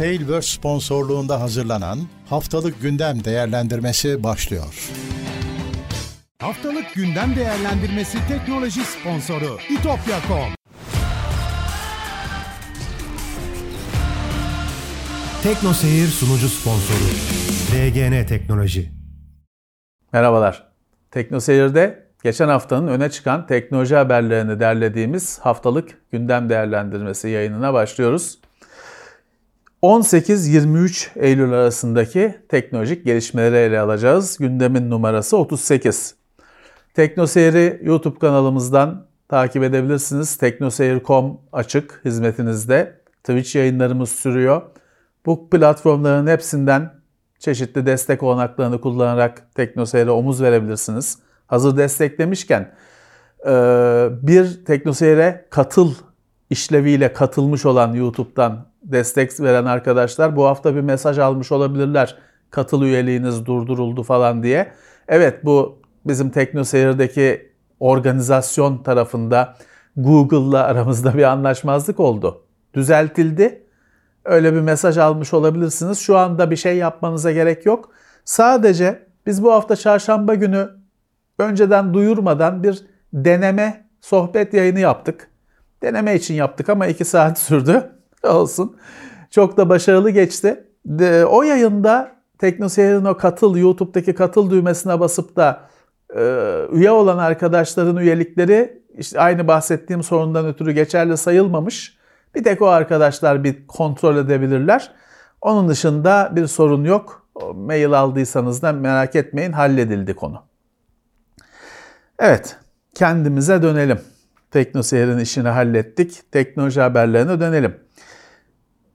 Tailverse sponsorluğunda hazırlanan Haftalık Gündem Değerlendirmesi başlıyor. Haftalık gündem değerlendirmesi teknoloji sponsoru itopya.com Tekno Seyir sunucu sponsoru DGN Teknoloji. Merhabalar. Tekno Seyir'de geçen haftanın öne çıkan teknoloji haberlerini derlediğimiz haftalık gündem değerlendirmesi yayınına başlıyoruz. 18-23 Eylül arasındaki teknolojik gelişmeleri ele alacağız. Gündemin numarası 38. Teknoseyir'i YouTube kanalımızdan takip edebilirsiniz. Teknoseyir.com açık hizmetinizde. Twitch yayınlarımız sürüyor. Bu platformların hepsinden çeşitli destek olanaklarını kullanarak Teknoseyir'e omuz verebilirsiniz. Hazır desteklemişken bir Teknoseyir'e katıl işleviyle katılmış olan YouTube'dan destek veren arkadaşlar bu hafta bir mesaj almış olabilirler. Katıl üyeliğiniz durduruldu falan diye. Evet bu bizim TeknoSeyir'deki organizasyon tarafında Google'la aramızda bir anlaşmazlık oldu. Düzeltildi. Öyle bir mesaj almış olabilirsiniz. Şu anda bir şey yapmanıza gerek yok. Sadece biz bu hafta çarşamba günü önceden duyurmadan bir deneme sohbet yayını yaptık. Deneme için yaptık ama 2 saat sürdü. Olsun. Çok da başarılı geçti. De, o yayında Teknoseyir'in o katıl, YouTube'daki katıl düğmesine basıp da e, üye olan arkadaşların üyelikleri işte aynı bahsettiğim sorundan ötürü geçerli sayılmamış. Bir tek o arkadaşlar bir kontrol edebilirler. Onun dışında bir sorun yok. O mail aldıysanız da merak etmeyin halledildi konu. Evet, kendimize dönelim. Teknoseyir'in işini hallettik. Teknoloji haberlerine dönelim.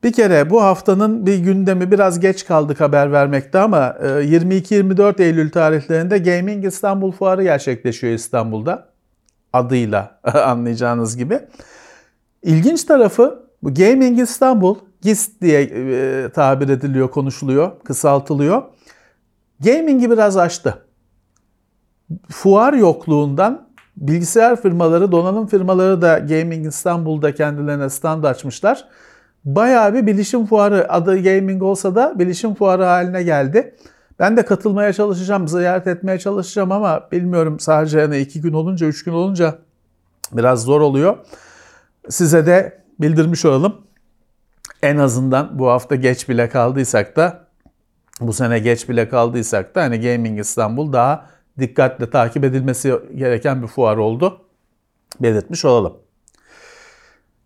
Bir kere bu haftanın bir gündemi biraz geç kaldık haber vermekte ama 22-24 e, Eylül tarihlerinde Gaming İstanbul Fuarı gerçekleşiyor İstanbul'da. Adıyla anlayacağınız gibi. İlginç tarafı bu Gaming İstanbul, GIST diye e, tabir ediliyor, konuşuluyor, kısaltılıyor. Gaming'i biraz açtı. Fuar yokluğundan bilgisayar firmaları, donanım firmaları da Gaming İstanbul'da kendilerine stand açmışlar bayağı bir bilişim fuarı adı gaming olsa da bilişim fuarı haline geldi. Ben de katılmaya çalışacağım, ziyaret etmeye çalışacağım ama bilmiyorum sadece yani iki gün olunca, üç gün olunca biraz zor oluyor. Size de bildirmiş olalım. En azından bu hafta geç bile kaldıysak da bu sene geç bile kaldıysak da hani Gaming İstanbul daha dikkatle takip edilmesi gereken bir fuar oldu. Belirtmiş olalım.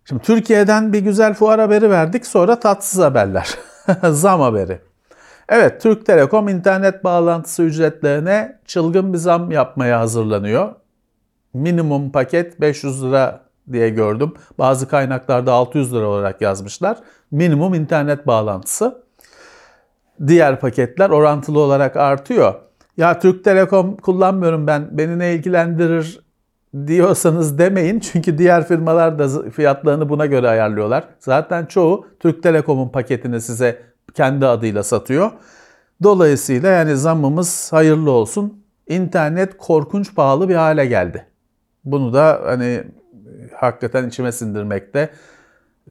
Şimdi Türkiye'den bir güzel fuar haberi verdik sonra tatsız haberler. zam haberi. Evet Türk Telekom internet bağlantısı ücretlerine çılgın bir zam yapmaya hazırlanıyor. Minimum paket 500 lira diye gördüm. Bazı kaynaklarda 600 lira olarak yazmışlar. Minimum internet bağlantısı. Diğer paketler orantılı olarak artıyor. Ya Türk Telekom kullanmıyorum ben, beni ne ilgilendirir diyorsanız demeyin. Çünkü diğer firmalar da fiyatlarını buna göre ayarlıyorlar. Zaten çoğu Türk Telekom'un paketini size kendi adıyla satıyor. Dolayısıyla yani zammımız hayırlı olsun. İnternet korkunç pahalı bir hale geldi. Bunu da hani hakikaten içime sindirmekte,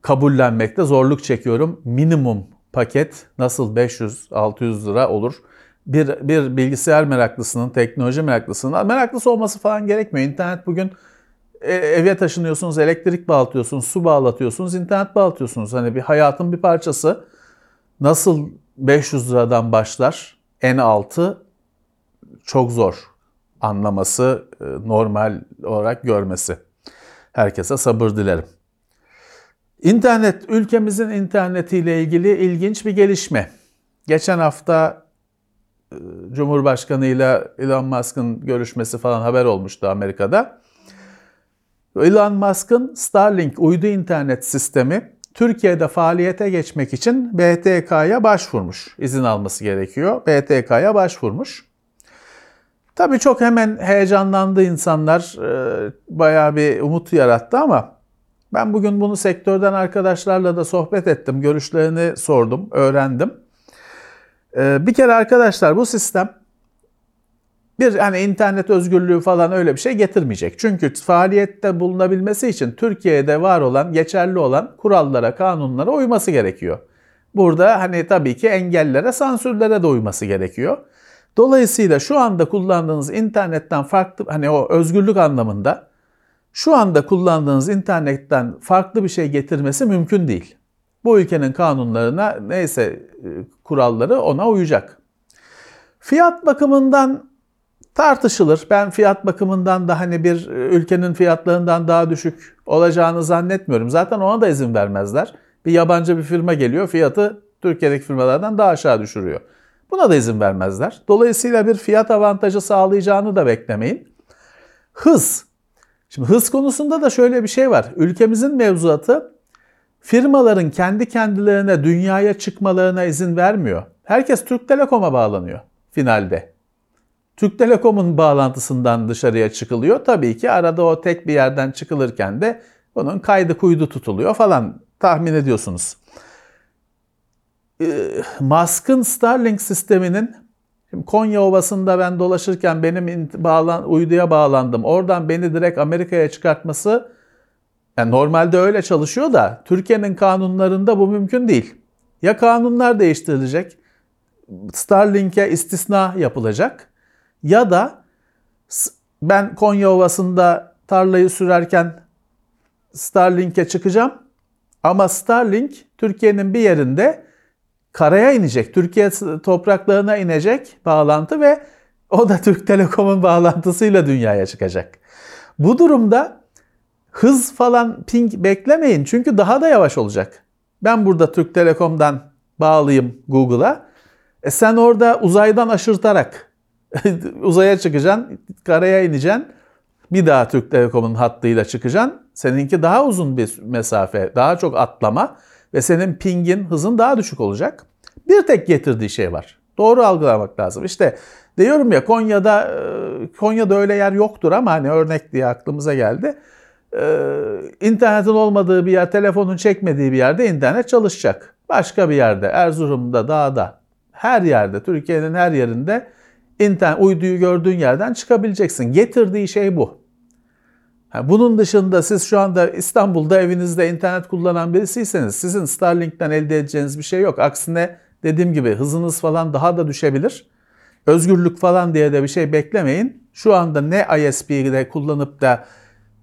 kabullenmekte zorluk çekiyorum. Minimum paket nasıl 500-600 lira olur? Bir, bir bilgisayar meraklısının, teknoloji meraklısının, meraklısı olması falan gerekmiyor. İnternet bugün e, eve taşınıyorsunuz, elektrik bağlatıyorsunuz, su bağlatıyorsunuz, internet bağlatıyorsunuz. Hani bir hayatın bir parçası. Nasıl 500 liradan başlar en altı çok zor anlaması, e, normal olarak görmesi. Herkese sabır dilerim. İnternet, ülkemizin internetiyle ilgili ilginç bir gelişme. Geçen hafta Cumhurbaşkanı ile Elon Musk'ın görüşmesi falan haber olmuştu Amerika'da. Elon Musk'ın Starlink uydu internet sistemi Türkiye'de faaliyete geçmek için BTK'ya başvurmuş. İzin alması gerekiyor. BTK'ya başvurmuş. Tabii çok hemen heyecanlandı insanlar. E, bayağı bir umut yarattı ama ben bugün bunu sektörden arkadaşlarla da sohbet ettim. Görüşlerini sordum, öğrendim. Ee, bir kere arkadaşlar bu sistem bir hani internet özgürlüğü falan öyle bir şey getirmeyecek. Çünkü faaliyette bulunabilmesi için Türkiye'de var olan, geçerli olan kurallara, kanunlara uyması gerekiyor. Burada hani tabii ki engellere, sansürlere de uyması gerekiyor. Dolayısıyla şu anda kullandığınız internetten farklı hani o özgürlük anlamında şu anda kullandığınız internetten farklı bir şey getirmesi mümkün değil. Bu ülkenin kanunlarına neyse e, kuralları ona uyacak. Fiyat bakımından tartışılır. Ben fiyat bakımından da hani bir e, ülkenin fiyatlarından daha düşük olacağını zannetmiyorum. Zaten ona da izin vermezler. Bir yabancı bir firma geliyor fiyatı Türkiye'deki firmalardan daha aşağı düşürüyor. Buna da izin vermezler. Dolayısıyla bir fiyat avantajı sağlayacağını da beklemeyin. Hız. Şimdi hız konusunda da şöyle bir şey var. Ülkemizin mevzuatı firmaların kendi kendilerine dünyaya çıkmalarına izin vermiyor. Herkes Türk Telekom'a bağlanıyor finalde. Türk Telekom'un bağlantısından dışarıya çıkılıyor. Tabii ki arada o tek bir yerden çıkılırken de bunun kaydı kuydu tutuluyor falan tahmin ediyorsunuz. Ee, Musk'ın Starlink sisteminin Konya Ovası'nda ben dolaşırken benim bağlan, uyduya bağlandım. Oradan beni direkt Amerika'ya çıkartması yani normalde öyle çalışıyor da Türkiye'nin kanunlarında bu mümkün değil. Ya kanunlar değiştirilecek, Starlink'e istisna yapılacak ya da ben Konya Ovası'nda tarlayı sürerken Starlink'e çıkacağım ama Starlink Türkiye'nin bir yerinde karaya inecek. Türkiye topraklarına inecek bağlantı ve o da Türk Telekom'un bağlantısıyla dünyaya çıkacak. Bu durumda hız falan ping beklemeyin çünkü daha da yavaş olacak. Ben burada Türk Telekom'dan bağlayayım Google'a. E sen orada uzaydan aşırtarak uzaya çıkacaksın, karaya ineceksin. Bir daha Türk Telekom'un hattıyla çıkacaksın. Seninki daha uzun bir mesafe, daha çok atlama ve senin pingin, hızın daha düşük olacak. Bir tek getirdiği şey var. Doğru algılamak lazım. İşte diyorum ya Konya'da e, Konya'da öyle yer yoktur ama hani örnek diye aklımıza geldi. Ee, internetin olmadığı bir yer, telefonun çekmediği bir yerde internet çalışacak. Başka bir yerde, Erzurum'da, dağda, her yerde, Türkiye'nin her yerinde internet uyduyu gördüğün yerden çıkabileceksin. Getirdiği şey bu. Bunun dışında siz şu anda İstanbul'da evinizde internet kullanan birisiyseniz sizin Starlink'ten elde edeceğiniz bir şey yok. Aksine dediğim gibi hızınız falan daha da düşebilir. Özgürlük falan diye de bir şey beklemeyin. Şu anda ne ISP'de kullanıp da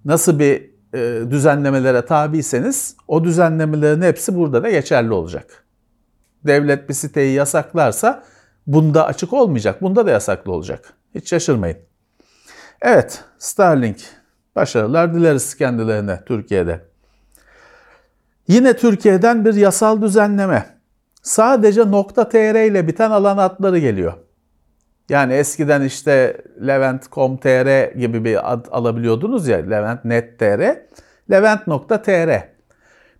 nasıl bir e, düzenlemelere tabiyseniz o düzenlemelerin hepsi burada da geçerli olacak. Devlet bir siteyi yasaklarsa bunda açık olmayacak. Bunda da yasaklı olacak. Hiç şaşırmayın. Evet, Starlink Başarılar dileriz kendilerine Türkiye'de. Yine Türkiye'den bir yasal düzenleme. Sadece .tr ile biten alan adları geliyor. Yani eskiden işte Levent.com.tr gibi bir ad alabiliyordunuz ya Levent.net.tr, Levent.tr.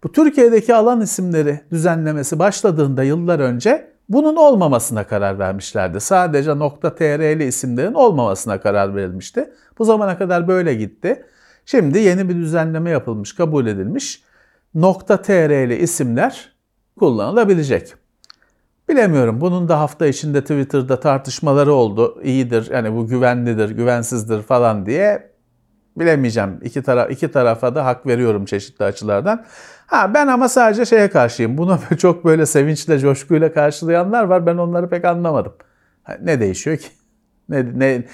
Bu Türkiye'deki alan isimleri düzenlemesi başladığında yıllar önce bunun olmamasına karar vermişlerdi. Sadece .tr'li isimlerin olmamasına karar verilmişti. Bu zamana kadar böyle gitti. Şimdi yeni bir düzenleme yapılmış, kabul edilmiş. .tr'li isimler kullanılabilecek. Bilemiyorum. Bunun da hafta içinde Twitter'da tartışmaları oldu. İyidir, yani bu güvenlidir, güvensizdir falan diye. Bilemeyeceğim. İki, tara iki tarafa da hak veriyorum çeşitli açılardan. Ha ben ama sadece şeye karşıyım. Bunu çok böyle sevinçle, coşkuyla karşılayanlar var. Ben onları pek anlamadım. Ne değişiyor ki? Ne, ne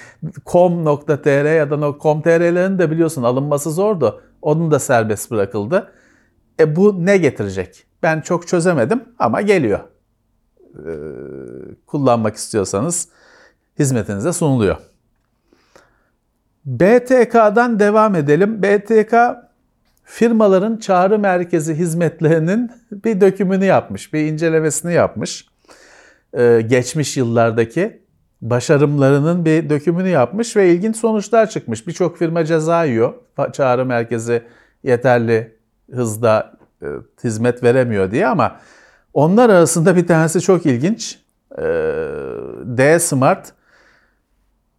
com.tr ya da com.tr'lerin de biliyorsun alınması zordu. Onun da serbest bırakıldı. E bu ne getirecek? Ben çok çözemedim ama geliyor. Ee, kullanmak istiyorsanız hizmetinize sunuluyor. BTK'dan devam edelim. BTK firmaların çağrı merkezi hizmetlerinin bir dökümünü yapmış, bir incelemesini yapmış. Ee, geçmiş yıllardaki başarımlarının bir dökümünü yapmış ve ilginç sonuçlar çıkmış. Birçok firma ceza yiyor. Çağrı merkezi yeterli hızda e, hizmet veremiyor diye ama onlar arasında bir tanesi çok ilginç. E, D-Smart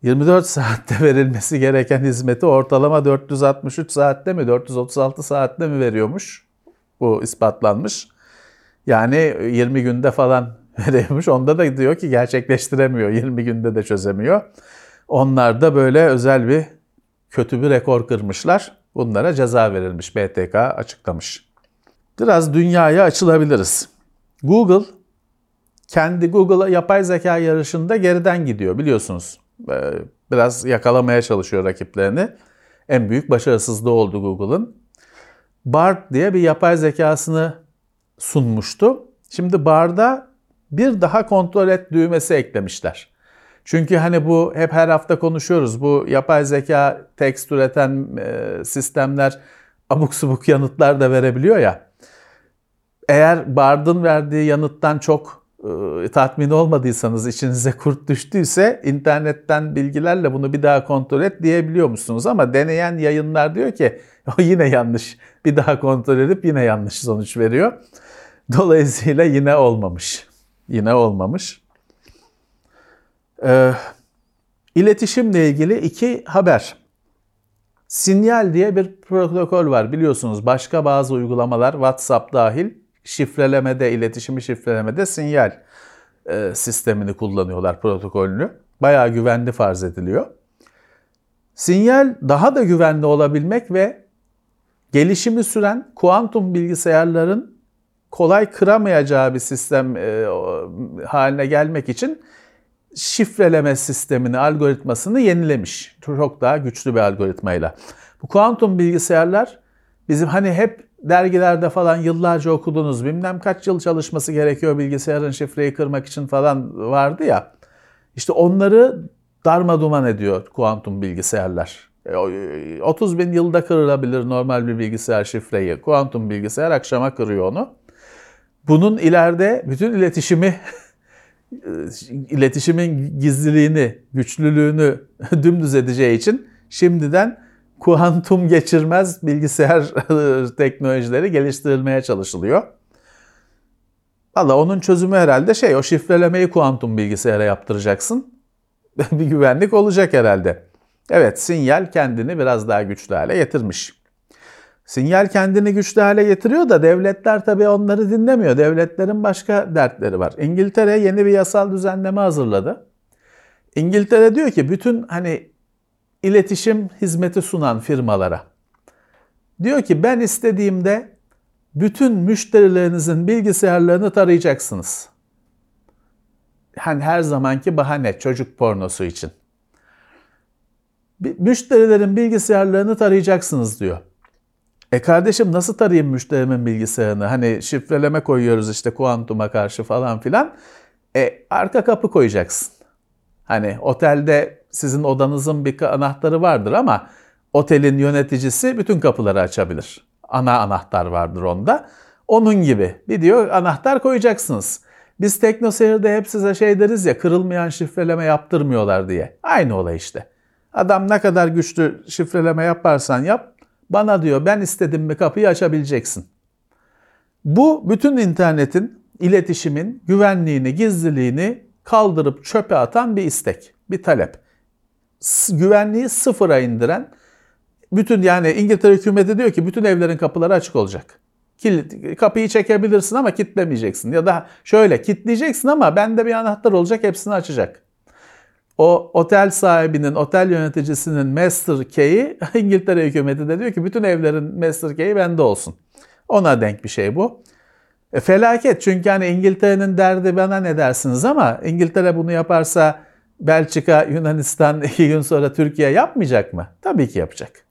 24 saatte verilmesi gereken hizmeti ortalama 463 saatte mi 436 saatte mi veriyormuş? Bu ispatlanmış. Yani 20 günde falan veriyormuş. Onda da diyor ki gerçekleştiremiyor. 20 günde de çözemiyor. Onlar da böyle özel bir kötü bir rekor kırmışlar. Bunlara ceza verilmiş. BTK açıklamış. Biraz dünyaya açılabiliriz. Google kendi Google'a yapay zeka yarışında geriden gidiyor biliyorsunuz. Ee, Biraz yakalamaya çalışıyor rakiplerini. En büyük başarısızlığı oldu Google'ın. Bard diye bir yapay zekasını sunmuştu. Şimdi Bard'a bir daha kontrol et düğmesi eklemişler. Çünkü hani bu hep her hafta konuşuyoruz. Bu yapay zeka tekst üreten e, sistemler abuk subuk yanıtlar da verebiliyor ya. Eğer Bard'ın verdiği yanıttan çok e, tatmin olmadıysanız, içinize kurt düştüyse internetten bilgilerle bunu bir daha kontrol et diyebiliyor musunuz? Ama deneyen yayınlar diyor ki o yine yanlış. Bir daha kontrol edip yine yanlış sonuç veriyor. Dolayısıyla yine olmamış. Yine olmamış. Ee, iletişimle ilgili iki haber. Sinyal diye bir protokol var biliyorsunuz. Başka bazı uygulamalar WhatsApp dahil şifrelemede, iletişimi şifrelemede sinyal e, sistemini kullanıyorlar, protokolünü. Bayağı güvenli farz ediliyor. Sinyal daha da güvenli olabilmek ve gelişimi süren kuantum bilgisayarların kolay kıramayacağı bir sistem e, haline gelmek için şifreleme sistemini, algoritmasını yenilemiş. Çok daha güçlü bir algoritmayla. Bu kuantum bilgisayarlar bizim hani hep dergilerde falan yıllarca okudunuz bilmem kaç yıl çalışması gerekiyor bilgisayarın şifreyi kırmak için falan vardı ya. İşte onları darma duman ediyor kuantum bilgisayarlar. 30 e, bin yılda kırılabilir normal bir bilgisayar şifreyi. Kuantum bilgisayar akşama kırıyor onu. Bunun ileride bütün iletişimi iletişimin gizliliğini, güçlülüğünü dümdüz edeceği için şimdiden kuantum geçirmez bilgisayar teknolojileri geliştirilmeye çalışılıyor. Valla onun çözümü herhalde şey o şifrelemeyi kuantum bilgisayara yaptıracaksın. bir güvenlik olacak herhalde. Evet sinyal kendini biraz daha güçlü hale getirmiş. Sinyal kendini güçlü hale getiriyor da devletler tabii onları dinlemiyor. Devletlerin başka dertleri var. İngiltere yeni bir yasal düzenleme hazırladı. İngiltere diyor ki bütün hani iletişim hizmeti sunan firmalara. Diyor ki ben istediğimde bütün müşterilerinizin bilgisayarlarını tarayacaksınız. Hani her zamanki bahane çocuk pornosu için. Müşterilerin bilgisayarlarını tarayacaksınız diyor. E kardeşim nasıl tarayayım müşterimin bilgisayarını? Hani şifreleme koyuyoruz işte kuantuma karşı falan filan. E arka kapı koyacaksın. Hani otelde sizin odanızın bir anahtarı vardır ama otelin yöneticisi bütün kapıları açabilir. Ana anahtar vardır onda. Onun gibi bir diyor anahtar koyacaksınız. Biz TeknoSeyir'de hep size şey deriz ya kırılmayan şifreleme yaptırmıyorlar diye. Aynı olay işte. Adam ne kadar güçlü şifreleme yaparsan yap bana diyor ben istedim mi kapıyı açabileceksin. Bu bütün internetin, iletişimin güvenliğini, gizliliğini kaldırıp çöpe atan bir istek, bir talep. Güvenliği sıfıra indiren, bütün yani İngiltere hükümeti diyor ki bütün evlerin kapıları açık olacak. Kilit, kapıyı çekebilirsin ama kitlemeyeceksin. Ya da şöyle kitleyeceksin ama bende bir anahtar olacak hepsini açacak. O otel sahibinin, otel yöneticisinin master key'i İngiltere hükümeti de diyor ki bütün evlerin master key'i bende olsun. Ona denk bir şey bu. E, felaket çünkü hani İngiltere'nin derdi bana ne dersiniz ama İngiltere bunu yaparsa Belçika, Yunanistan iki gün sonra Türkiye yapmayacak mı? Tabii ki yapacak.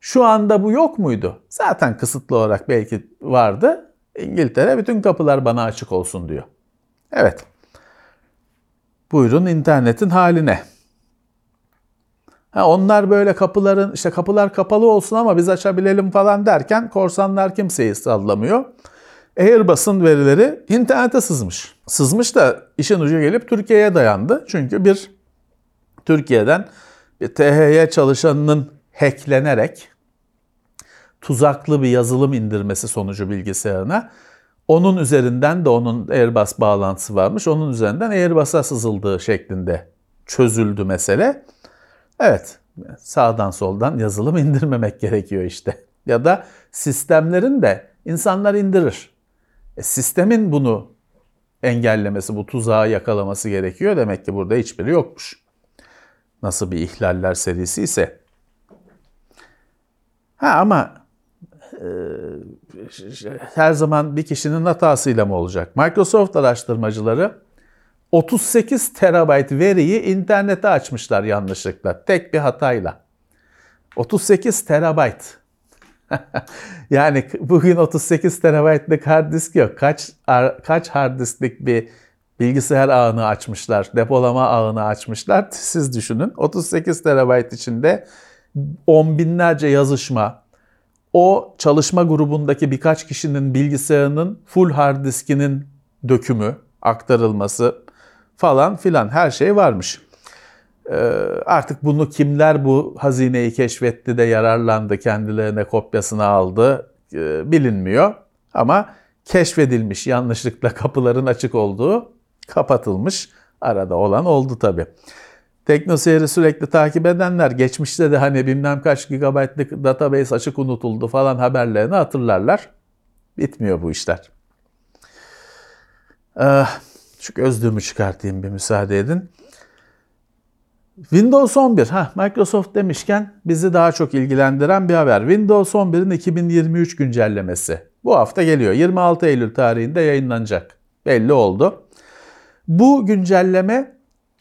Şu anda bu yok muydu? Zaten kısıtlı olarak belki vardı. İngiltere bütün kapılar bana açık olsun diyor. Evet. Buyurun internetin haline. Ha, onlar böyle kapıların işte kapılar kapalı olsun ama biz açabilelim falan derken korsanlar kimseyi sallamıyor. Airbus'un verileri internete sızmış. Sızmış da işin ucu gelip Türkiye'ye dayandı. Çünkü bir Türkiye'den bir THY çalışanının hacklenerek tuzaklı bir yazılım indirmesi sonucu bilgisayarına onun üzerinden de onun Airbus bağlantısı varmış. Onun üzerinden Airbus'a sızıldığı şeklinde çözüldü mesele. Evet, sağdan soldan yazılım indirmemek gerekiyor işte. Ya da sistemlerin de insanlar indirir. E, sistemin bunu engellemesi, bu tuzağı yakalaması gerekiyor. Demek ki burada hiçbiri yokmuş. Nasıl bir ihlaller serisi ise. Ha ama her zaman bir kişinin hatasıyla mı olacak? Microsoft araştırmacıları 38 terabayt veriyi internete açmışlar yanlışlıkla. Tek bir hatayla. 38 terabayt. yani bugün 38 terabaytlık hard disk yok. Kaç kaç hard disklik bir bilgisayar ağını açmışlar, depolama ağını açmışlar. Siz düşünün 38 terabayt içinde on binlerce yazışma, o çalışma grubundaki birkaç kişinin bilgisayarının full hard diskinin dökümü, aktarılması falan filan her şey varmış. Ee, artık bunu kimler bu hazineyi keşfetti de yararlandı, kendilerine kopyasını aldı e, bilinmiyor. Ama keşfedilmiş yanlışlıkla kapıların açık olduğu kapatılmış. Arada olan oldu tabii. Teknoseyir'i sürekli takip edenler geçmişte de hani bilmem kaç gigabaytlık database açık unutuldu falan haberlerini hatırlarlar. Bitmiyor bu işler. Ee, şu gözlüğümü çıkartayım bir müsaade edin. Windows 11, ha Microsoft demişken bizi daha çok ilgilendiren bir haber. Windows 11'in 2023 güncellemesi. Bu hafta geliyor. 26 Eylül tarihinde yayınlanacak. Belli oldu. Bu güncelleme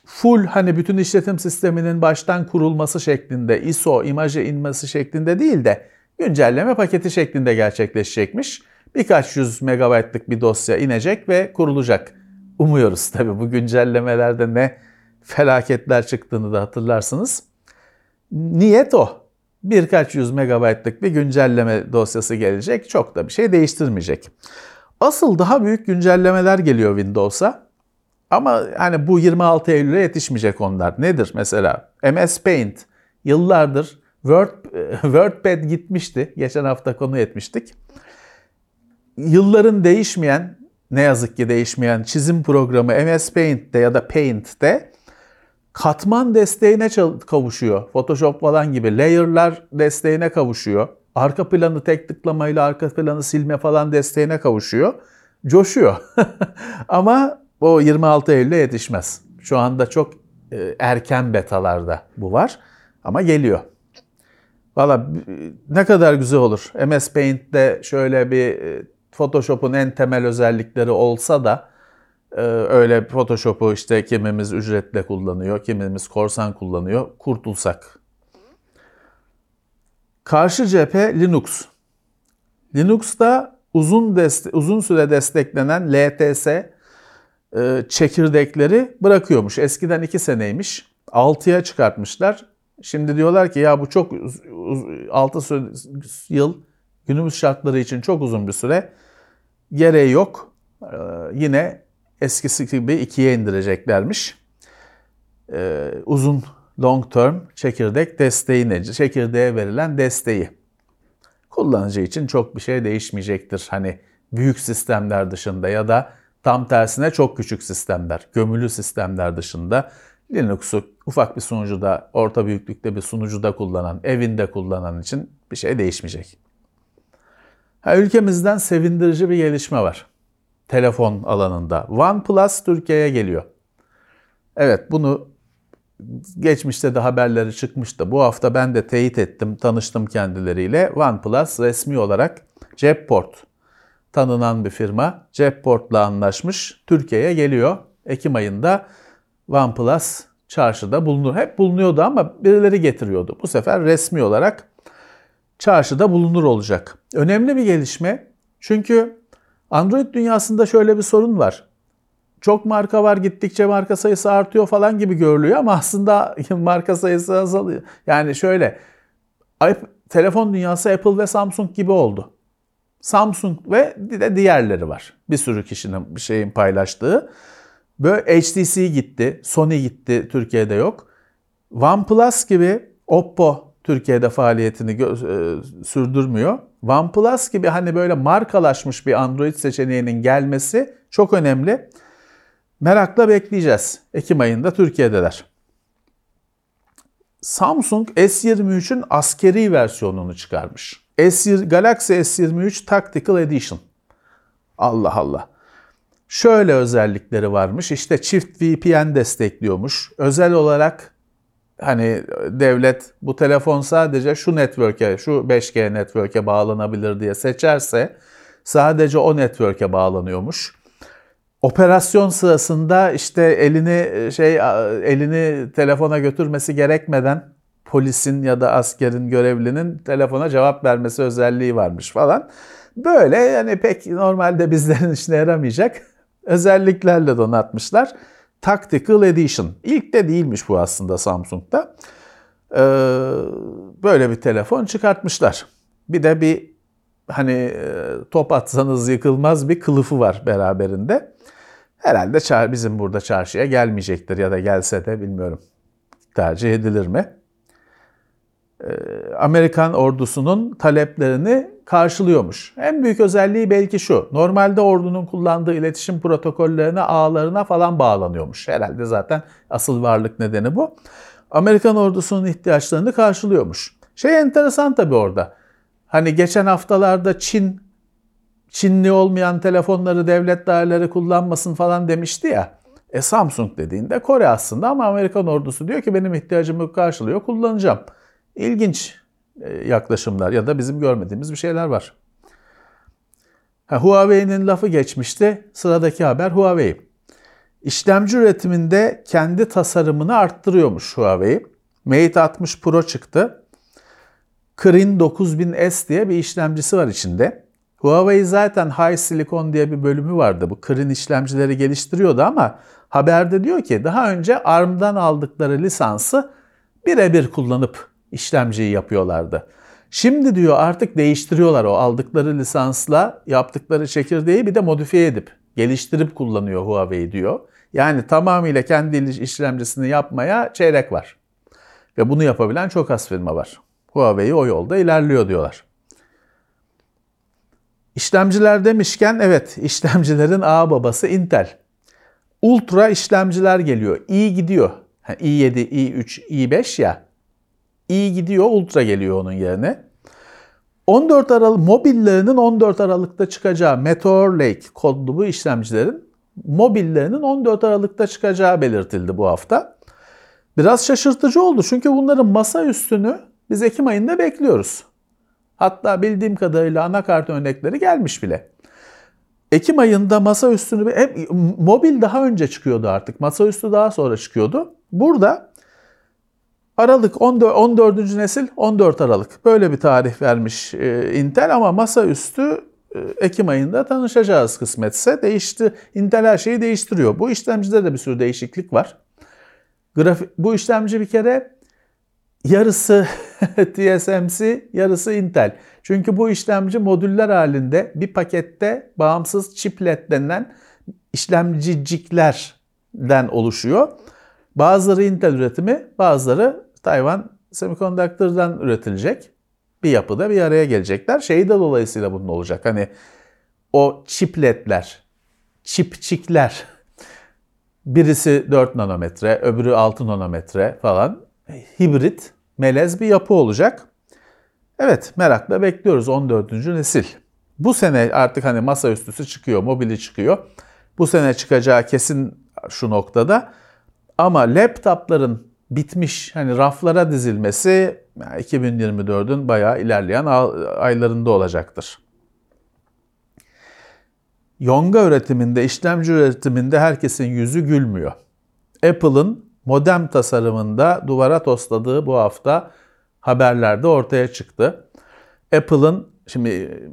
full hani bütün işletim sisteminin baştan kurulması şeklinde, ISO, imajı inmesi şeklinde değil de güncelleme paketi şeklinde gerçekleşecekmiş. Birkaç yüz megabaytlık bir dosya inecek ve kurulacak. Umuyoruz tabii bu güncellemelerde ne felaketler çıktığını da hatırlarsınız. Niyet o. Birkaç yüz megabaytlık bir güncelleme dosyası gelecek. Çok da bir şey değiştirmeyecek. Asıl daha büyük güncellemeler geliyor Windows'a. Ama hani bu 26 Eylül'e yetişmeyecek onlar. Nedir mesela? MS Paint yıllardır Word, WordPad gitmişti. Geçen hafta konu etmiştik. Yılların değişmeyen, ne yazık ki değişmeyen çizim programı MS Paint'te ya da Paint'te katman desteğine kavuşuyor. Photoshop falan gibi layer'lar desteğine kavuşuyor. Arka planı tek tıklamayla arka planı silme falan desteğine kavuşuyor. Coşuyor. Ama o 26 Eylül'e yetişmez. Şu anda çok e, erken betalarda bu var ama geliyor. Valla ne kadar güzel olur. MS Paint'te şöyle bir e, Photoshop'un en temel özellikleri olsa da öyle Photoshop'u işte kimimiz ücretle kullanıyor, kimimiz korsan kullanıyor. Kurtulsak. Karşı cephe Linux. Linux'ta uzun deste uzun süre desteklenen LTS e, çekirdekleri bırakıyormuş. Eskiden 2 seneymiş. 6'ya çıkartmışlar. Şimdi diyorlar ki ya bu çok 6 yıl günümüz şartları için çok uzun bir süre. Gereği yok. E, yine eskisi gibi 2'ye indireceklermiş. E, uzun long term çekirdek desteği ne? Çekirdeğe verilen desteği. Kullanıcı için çok bir şey değişmeyecektir. Hani büyük sistemler dışında ya da Tam tersine çok küçük sistemler, gömülü sistemler dışında Linux'u ufak bir sunucuda, orta büyüklükte bir sunucuda kullanan, evinde kullanan için bir şey değişmeyecek. Ha, ülkemizden sevindirici bir gelişme var. Telefon alanında. OnePlus Türkiye'ye geliyor. Evet bunu geçmişte de haberleri çıkmıştı. Bu hafta ben de teyit ettim, tanıştım kendileriyle. OnePlus resmi olarak cep port tanınan bir firma Jetport'la anlaşmış. Türkiye'ye geliyor. Ekim ayında OnePlus çarşıda bulunur. Hep bulunuyordu ama birileri getiriyordu. Bu sefer resmi olarak çarşıda bulunur olacak. Önemli bir gelişme. Çünkü Android dünyasında şöyle bir sorun var. Çok marka var gittikçe marka sayısı artıyor falan gibi görülüyor ama aslında marka sayısı azalıyor. Yani şöyle telefon dünyası Apple ve Samsung gibi oldu. Samsung ve de diğerleri var. Bir sürü kişinin bir şeyin paylaştığı. Böyle HTC gitti, Sony gitti, Türkiye'de yok. OnePlus gibi Oppo Türkiye'de faaliyetini e, sürdürmüyor. OnePlus gibi hani böyle markalaşmış bir Android seçeneğinin gelmesi çok önemli. Merakla bekleyeceğiz. Ekim ayında Türkiye'deler. Samsung S23'ün askeri versiyonunu çıkarmış. S, Galaxy S23 Tactical Edition. Allah Allah. Şöyle özellikleri varmış. İşte çift VPN destekliyormuş. Özel olarak hani devlet bu telefon sadece şu network'e, şu 5G network'e bağlanabilir diye seçerse sadece o network'e bağlanıyormuş. Operasyon sırasında işte elini şey elini telefona götürmesi gerekmeden polisin ya da askerin görevlinin telefona cevap vermesi özelliği varmış falan. Böyle yani pek normalde bizlerin işine yaramayacak özelliklerle donatmışlar. Tactical Edition. İlk de değilmiş bu aslında Samsung'da. Ee, böyle bir telefon çıkartmışlar. Bir de bir hani e, top atsanız yıkılmaz bir kılıfı var beraberinde. Herhalde bizim burada çarşıya gelmeyecektir ya da gelse de bilmiyorum tercih edilir mi? Ee, Amerikan ordusunun taleplerini karşılıyormuş. En büyük özelliği belki şu. Normalde ordunun kullandığı iletişim protokollerine, ağlarına falan bağlanıyormuş. Herhalde zaten asıl varlık nedeni bu. Amerikan ordusunun ihtiyaçlarını karşılıyormuş. Şey enteresan tabii orada. Hani geçen haftalarda Çin Çinli olmayan telefonları devlet daireleri kullanmasın falan demişti ya. E Samsung dediğinde Kore aslında ama Amerikan ordusu diyor ki benim ihtiyacımı karşılıyor kullanacağım. İlginç yaklaşımlar ya da bizim görmediğimiz bir şeyler var. Ha, Huawei'nin lafı geçmişti. Sıradaki haber Huawei. İşlemci üretiminde kendi tasarımını arttırıyormuş Huawei. Mate 60 Pro çıktı. Kirin 9000S diye bir işlemcisi var içinde. Huawei zaten High Silicon diye bir bölümü vardı. Bu Kirin işlemcileri geliştiriyordu ama haberde diyor ki daha önce ARM'dan aldıkları lisansı birebir kullanıp işlemciyi yapıyorlardı. Şimdi diyor artık değiştiriyorlar o aldıkları lisansla yaptıkları çekirdeği bir de modifiye edip geliştirip kullanıyor Huawei diyor. Yani tamamıyla kendi işlemcisini yapmaya çeyrek var. Ve bunu yapabilen çok az firma var. Huawei o yolda ilerliyor diyorlar. İşlemciler demişken evet işlemcilerin ağ babası Intel. Ultra işlemciler geliyor. İyi gidiyor. i7, i3, i5 ya iyi gidiyor, Ultra geliyor onun yerine. 14 Aralık mobillerinin 14 Aralık'ta çıkacağı Meteor Lake kodlu bu işlemcilerin mobillerinin 14 Aralık'ta çıkacağı belirtildi bu hafta. Biraz şaşırtıcı oldu çünkü bunların masa üstünü biz Ekim ayında bekliyoruz. Hatta bildiğim kadarıyla anakart örnekleri gelmiş bile. Ekim ayında masa üstünü hep mobil daha önce çıkıyordu artık. Masaüstü daha sonra çıkıyordu. Burada Aralık 14, 14. nesil 14 Aralık. Böyle bir tarih vermiş e, Intel ama masaüstü e, Ekim ayında tanışacağız kısmetse. Değişti. Intel her şeyi değiştiriyor. Bu işlemcide de bir sürü değişiklik var. Grafik, bu işlemci bir kere yarısı TSMC, yarısı Intel. Çünkü bu işlemci modüller halinde bir pakette bağımsız chiplet denilen işlemciciklerden oluşuyor. Bazıları Intel üretimi, bazıları Tayvan Semiconductor'dan üretilecek bir yapıda bir araya gelecekler. Şeyi de dolayısıyla bunun olacak. Hani o chipletler, çipçikler birisi 4 nanometre, öbürü 6 nanometre falan hibrit, melez bir yapı olacak. Evet merakla bekliyoruz 14. nesil. Bu sene artık hani masaüstüsü çıkıyor, mobili çıkıyor. Bu sene çıkacağı kesin şu noktada. Ama laptopların bitmiş hani raflara dizilmesi 2024'ün bayağı ilerleyen aylarında olacaktır. Yonga üretiminde, işlemci üretiminde herkesin yüzü gülmüyor. Apple'ın modem tasarımında duvara tosladığı bu hafta haberlerde ortaya çıktı. Apple'ın şimdi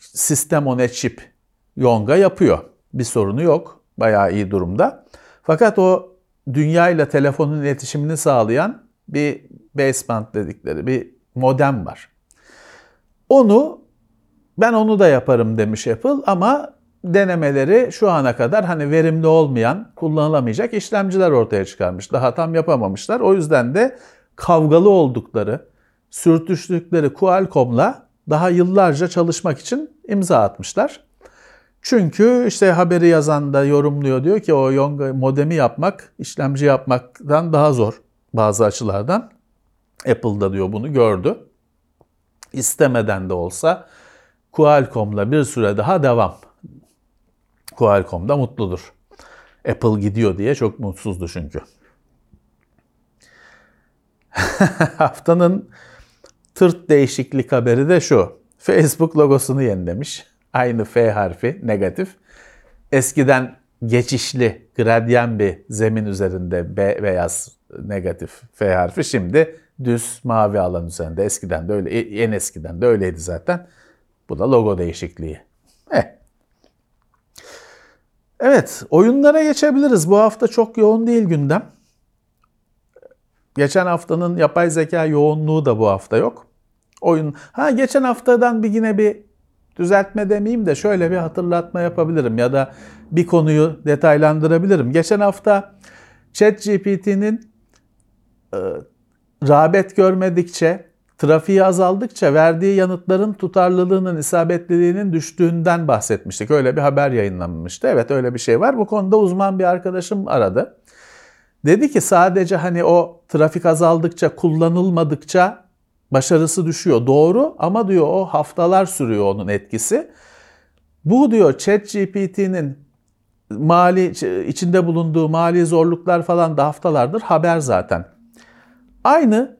sistem on chip Yonga yapıyor. Bir sorunu yok. Bayağı iyi durumda. Fakat o dünya ile telefonun iletişimini sağlayan bir baseband dedikleri bir modem var. Onu ben onu da yaparım demiş Apple ama denemeleri şu ana kadar hani verimli olmayan, kullanılamayacak işlemciler ortaya çıkarmış. Daha tam yapamamışlar. O yüzden de kavgalı oldukları, sürtüştükleri Qualcomm'la daha yıllarca çalışmak için imza atmışlar. Çünkü işte haberi yazan da yorumluyor diyor ki o Yonga modemi yapmak işlemci yapmaktan daha zor bazı açılardan. Apple'da diyor bunu gördü. İstemeden de olsa Qualcomm'la bir süre daha devam. Qualcomm da mutludur. Apple gidiyor diye çok mutsuzdu çünkü. Haftanın tırt değişiklik haberi de şu. Facebook logosunu yenilemiş. Aynı F harfi negatif. Eskiden geçişli gradyen bir zemin üzerinde be, beyaz negatif F harfi şimdi düz mavi alan üzerinde. Eskiden de öyle, en eskiden de öyleydi zaten. Bu da logo değişikliği. Eh. Evet, oyunlara geçebiliriz. Bu hafta çok yoğun değil gündem. Geçen haftanın yapay zeka yoğunluğu da bu hafta yok. Oyun. Ha geçen haftadan bir yine bir düzeltme demeyeyim de şöyle bir hatırlatma yapabilirim ya da bir konuyu detaylandırabilirim. Geçen hafta ChatGPT'nin e, rağbet görmedikçe, trafiği azaldıkça verdiği yanıtların tutarlılığının, isabetliliğinin düştüğünden bahsetmiştik. Öyle bir haber yayınlanmıştı. Evet öyle bir şey var. Bu konuda uzman bir arkadaşım aradı. Dedi ki sadece hani o trafik azaldıkça, kullanılmadıkça başarısı düşüyor. Doğru ama diyor o haftalar sürüyor onun etkisi. Bu diyor ChatGPT'nin mali içinde bulunduğu mali zorluklar falan da haftalardır haber zaten. Aynı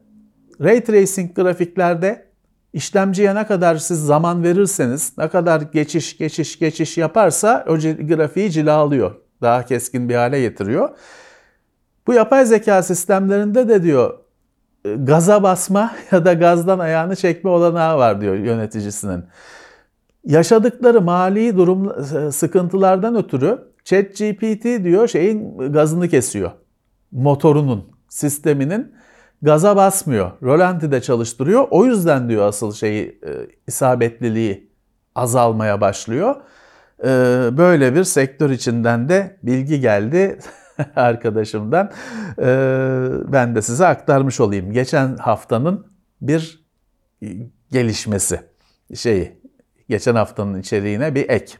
ray tracing grafiklerde işlemciye ne kadar siz zaman verirseniz, ne kadar geçiş geçiş geçiş yaparsa o grafiği cilalıyor. Daha keskin bir hale getiriyor. Bu yapay zeka sistemlerinde de diyor gaza basma ya da gazdan ayağını çekme olanağı var diyor yöneticisinin. Yaşadıkları mali durum e, sıkıntılardan ötürü ChatGPT diyor şeyin gazını kesiyor. Motorunun, sisteminin gaza basmıyor. Rolanti'de çalıştırıyor. O yüzden diyor asıl şeyi e, isabetliliği azalmaya başlıyor. E, böyle bir sektör içinden de bilgi geldi arkadaşımdan. E, ben de size aktarmış olayım. Geçen haftanın bir gelişmesi şeyi geçen haftanın içeriğine bir ek.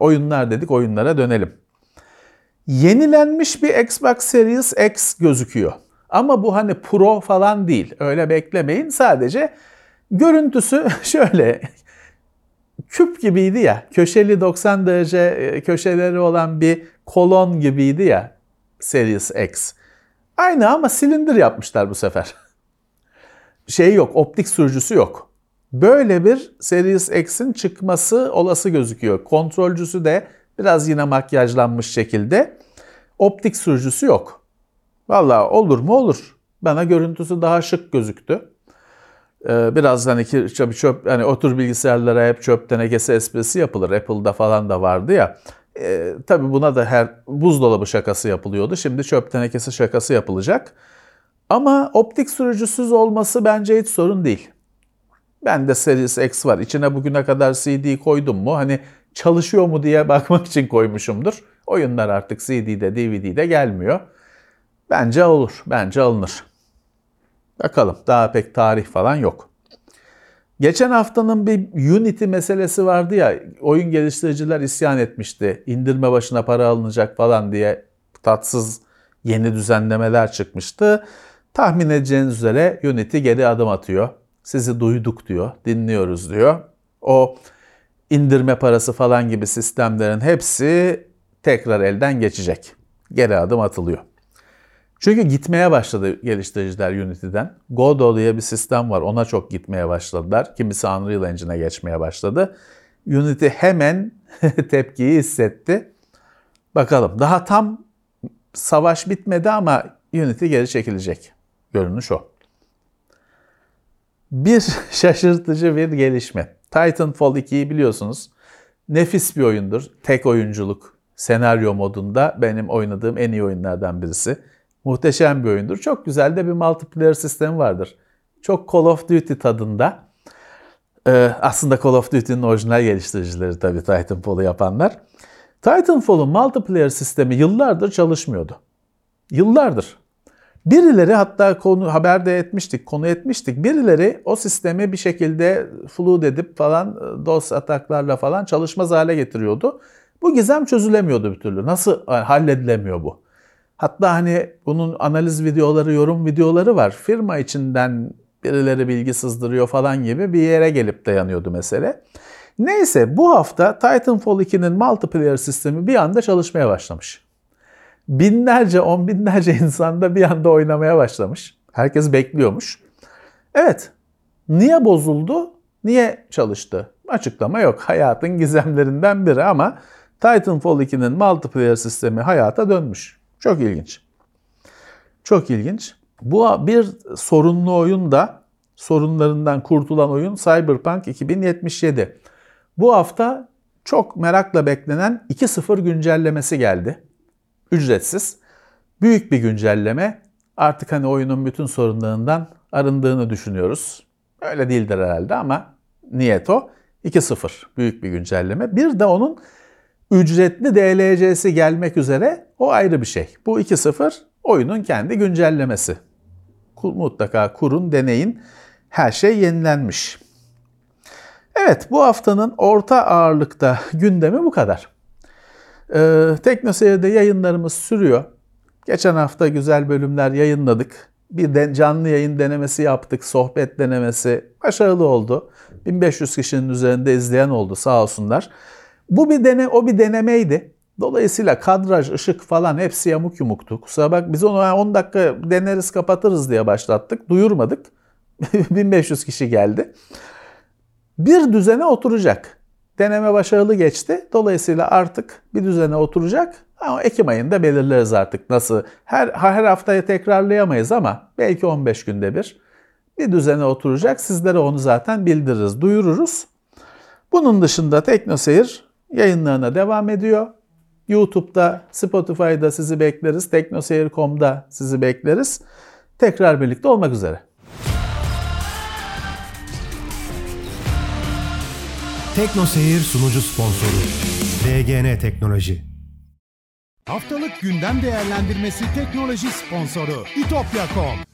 Oyunlar dedik oyunlara dönelim. Yenilenmiş bir Xbox Series X gözüküyor. Ama bu hani pro falan değil. Öyle beklemeyin. Sadece görüntüsü şöyle küp gibiydi ya. Köşeli 90 derece e, köşeleri olan bir kolon gibiydi ya Series X. Aynı ama silindir yapmışlar bu sefer. Şey yok, optik sürücüsü yok. Böyle bir Series X'in çıkması olası gözüküyor. Kontrolcüsü de biraz yine makyajlanmış şekilde. Optik sürücüsü yok. Valla olur mu olur. Bana görüntüsü daha şık gözüktü. Ee, biraz hani çöp, çöp hani otur bilgisayarlara hep çöp tenekesi esprisi yapılır. Apple'da falan da vardı ya. E, tabii buna da her buzdolabı şakası yapılıyordu. Şimdi çöp tenekesi şakası yapılacak. Ama optik sürücüsüz olması bence hiç sorun değil. Ben de Series X var. İçine bugüne kadar CD koydum mu? Hani çalışıyor mu diye bakmak için koymuşumdur. Oyunlar artık CD'de, DVD'de gelmiyor. Bence olur, bence alınır. Bakalım daha pek tarih falan yok. Geçen haftanın bir Unity meselesi vardı ya, oyun geliştiriciler isyan etmişti. İndirme başına para alınacak falan diye tatsız yeni düzenlemeler çıkmıştı. Tahmin edeceğiniz üzere Unity geri adım atıyor. Sizi duyduk diyor, dinliyoruz diyor. O indirme parası falan gibi sistemlerin hepsi tekrar elden geçecek. Geri adım atılıyor. Çünkü gitmeye başladı geliştiriciler Unity'den. Godot diye bir sistem var. Ona çok gitmeye başladılar. Kimisi Unreal Engine'e geçmeye başladı. Unity hemen tepkiyi hissetti. Bakalım daha tam savaş bitmedi ama Unity geri çekilecek. Görünüş o. Bir şaşırtıcı bir gelişme. Titanfall 2'yi biliyorsunuz. Nefis bir oyundur. Tek oyunculuk senaryo modunda benim oynadığım en iyi oyunlardan birisi. Muhteşem bir oyundur. Çok güzel de bir multiplayer sistemi vardır. Çok Call of Duty tadında. Ee, aslında Call of Duty'nin orijinal geliştiricileri tabii Titanfall'u yapanlar. Titanfall'un multiplayer sistemi yıllardır çalışmıyordu. Yıllardır. Birileri hatta konu haberde etmiştik, konu etmiştik. Birileri o sistemi bir şekilde flood edip falan DOS ataklarla falan çalışmaz hale getiriyordu. Bu gizem çözülemiyordu bir türlü. Nasıl halledilemiyor bu? Hatta hani bunun analiz videoları, yorum videoları var. Firma içinden birileri bilgi sızdırıyor falan gibi bir yere gelip dayanıyordu mesele. Neyse bu hafta Titanfall 2'nin multiplayer sistemi bir anda çalışmaya başlamış. Binlerce, on binlerce insanda bir anda oynamaya başlamış. Herkes bekliyormuş. Evet. Niye bozuldu? Niye çalıştı? Açıklama yok. Hayatın gizemlerinden biri ama Titanfall 2'nin multiplayer sistemi hayata dönmüş. Çok ilginç. Çok ilginç. Bu bir sorunlu oyun da sorunlarından kurtulan oyun Cyberpunk 2077. Bu hafta çok merakla beklenen 2.0 güncellemesi geldi. Ücretsiz. Büyük bir güncelleme. Artık hani oyunun bütün sorunlarından arındığını düşünüyoruz. Öyle değildir herhalde ama niyet o. 2.0 büyük bir güncelleme. Bir de onun ücretli DLC'si gelmek üzere o ayrı bir şey. Bu 2.0 oyunun kendi güncellemesi. Mutlaka kurun, deneyin. Her şey yenilenmiş. Evet bu haftanın orta ağırlıkta gündemi bu kadar. Ee, Teknoseyir'de yayınlarımız sürüyor. Geçen hafta güzel bölümler yayınladık. Bir de canlı yayın denemesi yaptık, sohbet denemesi. Başarılı oldu. 1500 kişinin üzerinde izleyen oldu sağ olsunlar. Bu bir dene, o bir denemeydi. Dolayısıyla kadraj, ışık falan hepsi yamuk yumuktu. Kusura bak biz onu 10 dakika deneriz kapatırız diye başlattık. Duyurmadık. 1500 kişi geldi. Bir düzene oturacak. Deneme başarılı geçti. Dolayısıyla artık bir düzene oturacak. Ama Ekim ayında belirleriz artık nasıl. Her, her haftaya tekrarlayamayız ama belki 15 günde bir bir düzene oturacak. Sizlere onu zaten bildiririz, duyururuz. Bunun dışında TeknoSeyir yayınlarına devam ediyor. YouTube'da, Spotify'da sizi bekleriz. Teknoseyir.com'da sizi bekleriz. Tekrar birlikte olmak üzere. Tekno Seyir sunucu sponsoru DGN Teknoloji. Haftalık gündem değerlendirmesi teknoloji sponsoru itopya.com.